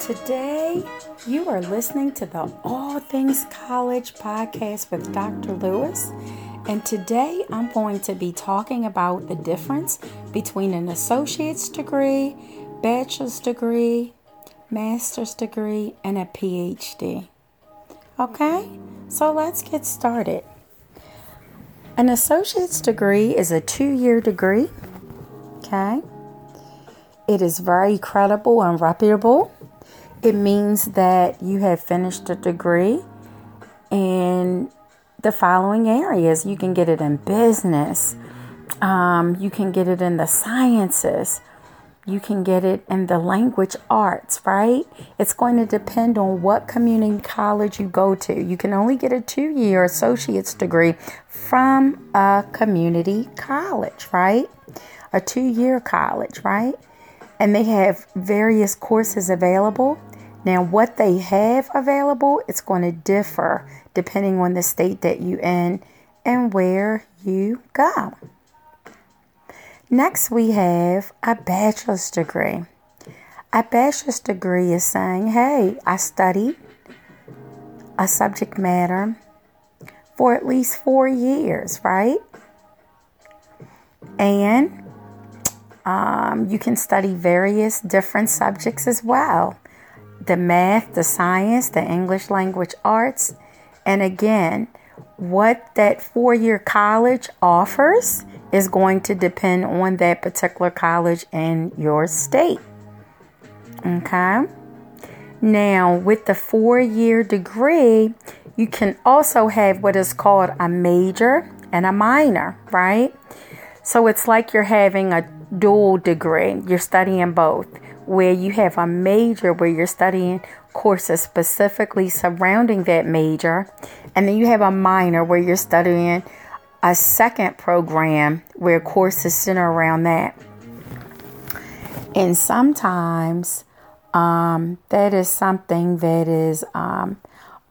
Today, you are listening to the All Things College podcast with Dr. Lewis. And today, I'm going to be talking about the difference between an associate's degree, bachelor's degree, master's degree, and a PhD. Okay, so let's get started. An associate's degree is a two year degree. Okay, it is very credible and reputable it means that you have finished a degree in the following areas. You can get it in business, um, you can get it in the sciences, you can get it in the language arts, right? It's going to depend on what community college you go to. You can only get a two year associate's degree from a community college, right? A two year college, right? And they have various courses available. Now, what they have available, it's going to differ depending on the state that you in and where you go. Next, we have a bachelor's degree. A bachelor's degree is saying, hey, I studied a subject matter for at least four years, right? And um, you can study various different subjects as well the math, the science, the English language arts. And again, what that four year college offers is going to depend on that particular college in your state. Okay. Now, with the four year degree, you can also have what is called a major and a minor, right? So it's like you're having a dual degree, you're studying both where you have a major where you're studying courses specifically surrounding that major, and then you have a minor where you're studying a second program where courses center around that. And sometimes um, that is something that is um,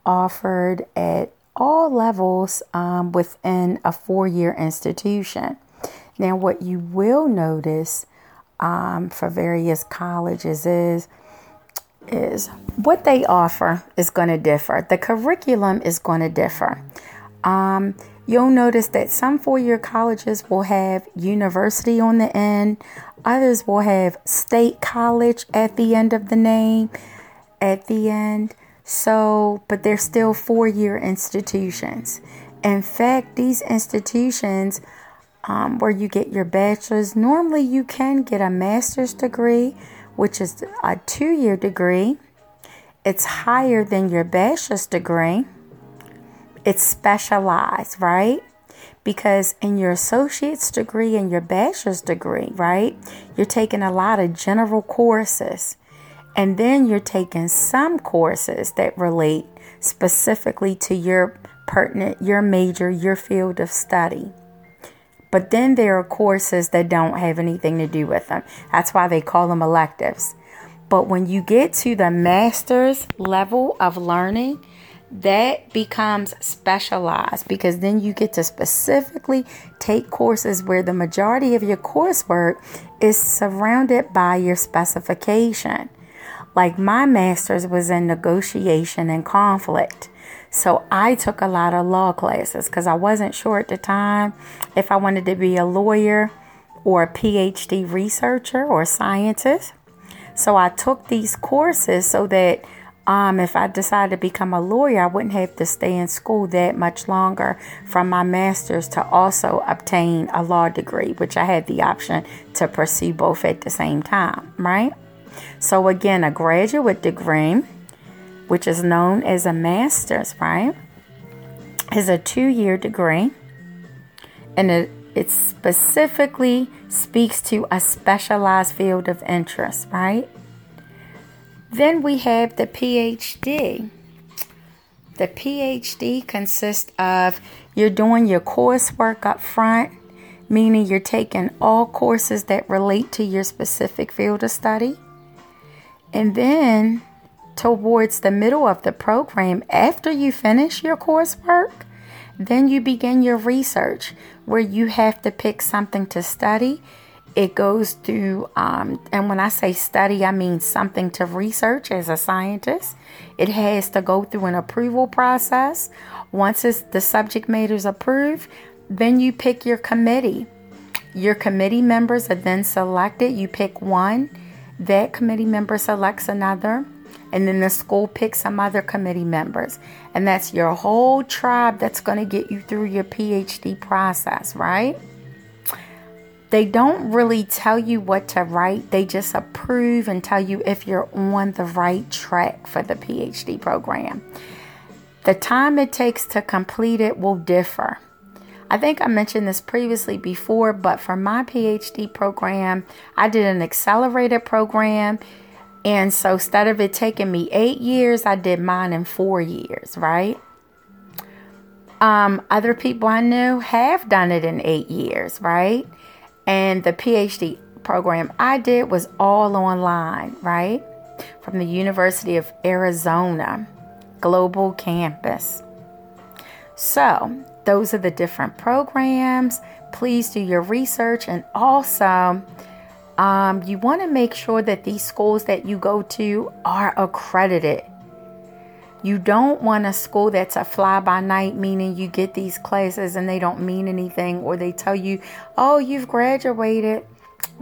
offered at all levels um, within a four year institution. Now, what you will notice um, for various colleges is is what they offer is going to differ. The curriculum is going to differ. Um, you'll notice that some four year colleges will have university on the end, others will have state college at the end of the name, at the end. So, but they're still four year institutions. In fact, these institutions um, where you get your bachelor's. Normally, you can get a master's degree, which is a two year degree. It's higher than your bachelor's degree. It's specialized, right? Because in your associate's degree and your bachelor's degree, right, you're taking a lot of general courses. And then you're taking some courses that relate specifically to your pertinent, your major, your field of study. But then there are courses that don't have anything to do with them. That's why they call them electives. But when you get to the master's level of learning, that becomes specialized because then you get to specifically take courses where the majority of your coursework is surrounded by your specification. Like my master's was in negotiation and conflict. So I took a lot of law classes because I wasn't sure at the time if I wanted to be a lawyer or a PhD researcher or scientist. So I took these courses so that um, if I decided to become a lawyer, I wouldn't have to stay in school that much longer from my master's to also obtain a law degree, which I had the option to pursue both at the same time, right? So, again, a graduate degree which is known as a master's, right? Is a two year degree. And it, it specifically speaks to a specialized field of interest, right? Then we have the PhD. The PhD consists of you're doing your coursework up front, meaning you're taking all courses that relate to your specific field of study. And then towards the middle of the program, after you finish your coursework, then you begin your research where you have to pick something to study. it goes through, um, and when I say study, I mean something to research as a scientist. It has to go through an approval process. Once the subject matter is approved, then you pick your committee. Your committee members are then selected. You pick one, that committee member selects another, and then the school picks some other committee members. And that's your whole tribe that's going to get you through your PhD process, right? They don't really tell you what to write, they just approve and tell you if you're on the right track for the PhD program. The time it takes to complete it will differ. I think I mentioned this previously before, but for my PhD program, I did an accelerated program. And so instead of it taking me eight years, I did mine in four years, right? Um, other people I knew have done it in eight years, right? And the PhD program I did was all online, right? From the University of Arizona Global Campus. So, those are the different programs. Please do your research and also um, you want to make sure that these schools that you go to are accredited. You don't want a school that's a fly by night, meaning you get these classes and they don't mean anything, or they tell you, oh, you've graduated,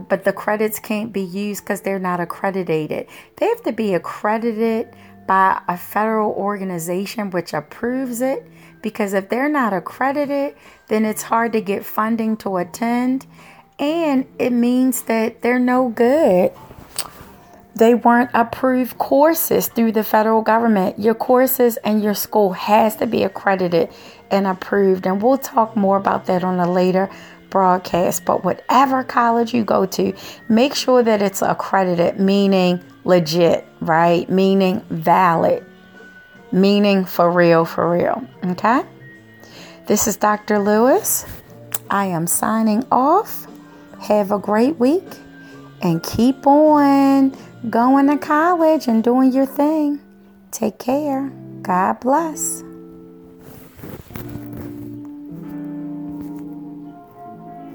but the credits can't be used because they're not accredited. They have to be accredited by a federal organization which approves it because if they're not accredited, then it's hard to get funding to attend, and it means that they're no good they weren't approved courses through the federal government. Your courses and your school has to be accredited and approved. And we'll talk more about that on a later broadcast. But whatever college you go to, make sure that it's accredited, meaning legit, right? Meaning valid, meaning for real, for real. Okay? This is Dr. Lewis. I am signing off. Have a great week and keep on going to college and doing your thing. Take care. God bless.